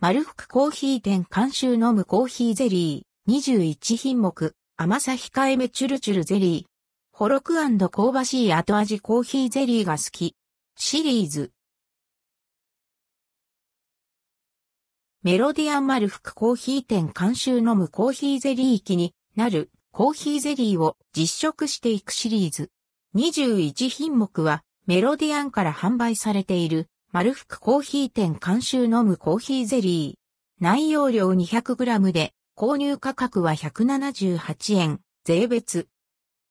丸福コーヒー店監修飲むコーヒーゼリー、21品目、甘さ控えめチュルチュルゼリー。ホロク香ばしい後味コーヒーゼリーが好き。シリーズ。メロディアン丸福コーヒー店監修飲むコーヒーゼリー機になるコーヒーゼリーを実食していくシリーズ。21品目はメロディアンから販売されている丸福コーヒー店監修飲むコーヒーゼリー。内容量 200g で購入価格は178円、税別。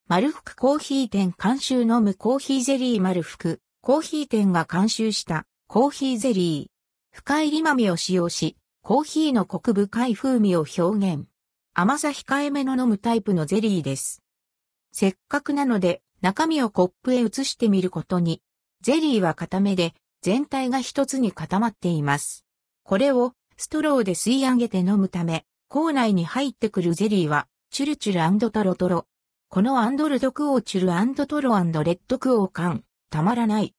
丸福コーヒー店監修飲むコーヒーゼリー丸福。コーヒー店が監修したコーヒーゼリー。深入り豆を使用し、コーヒーのコク深い風味を表現。甘さ控えめの飲むタイプのゼリーです。せっかくなので中身をコップへ移してみることに。ゼリーは固めで全体が一つに固まっています。これをストローで吸い上げて飲むため、口内に入ってくるゼリーはチュルチュルトロトロ。このアンドルドクオーチュルトロレッドクオー感、たまらない。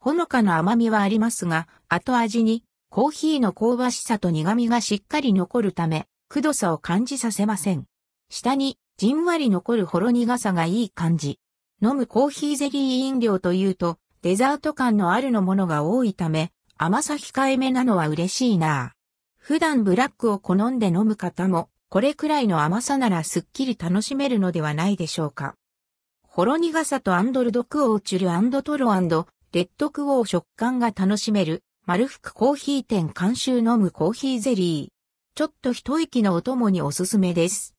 ほのかな甘みはありますが、後味にコーヒーの香ばしさと苦味がしっかり残るため、くどさを感じさせません。下にじんわり残るほろ苦さがいい感じ。飲むコーヒーゼリー飲料というと、デザート感のあるのものが多いため、甘さ控えめなのは嬉しいな普段ブラックを好んで飲む方も、これくらいの甘さならすっきり楽しめるのではないでしょうか。ほろ苦さとアンドルドクオーチュルトロレッドクオー食感が楽しめる、丸福コーヒー店監修飲むコーヒーゼリー。ちょっと一息のお供におすすめです。